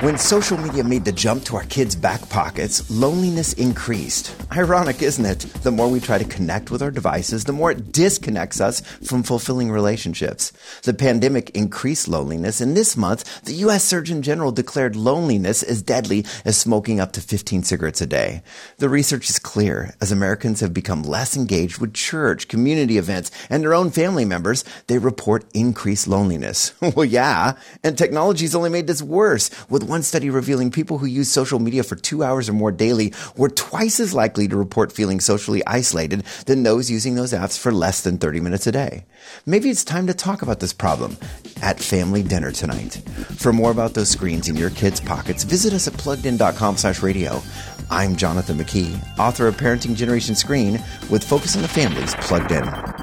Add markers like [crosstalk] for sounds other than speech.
When social media made the jump to our kids' back pockets, loneliness increased. Ironic, isn't it? The more we try to connect with our devices, the more it disconnects us from fulfilling relationships. The pandemic increased loneliness, and this month, the U.S. Surgeon General declared loneliness as deadly as smoking up to 15 cigarettes a day. The research is clear. As Americans have become less engaged with church, community events, and their own family members, they report increased loneliness. [laughs] well, yeah, and technology's only made this worse with one study revealing people who use social media for two hours or more daily were twice as likely to report feeling socially isolated than those using those apps for less than 30 minutes a day. Maybe it's time to talk about this problem at family dinner tonight. For more about those screens in your kids' pockets, visit us at pluggedin.com slash radio. I'm Jonathan McKee, author of Parenting Generation Screen with Focus on the Family's Plugged In.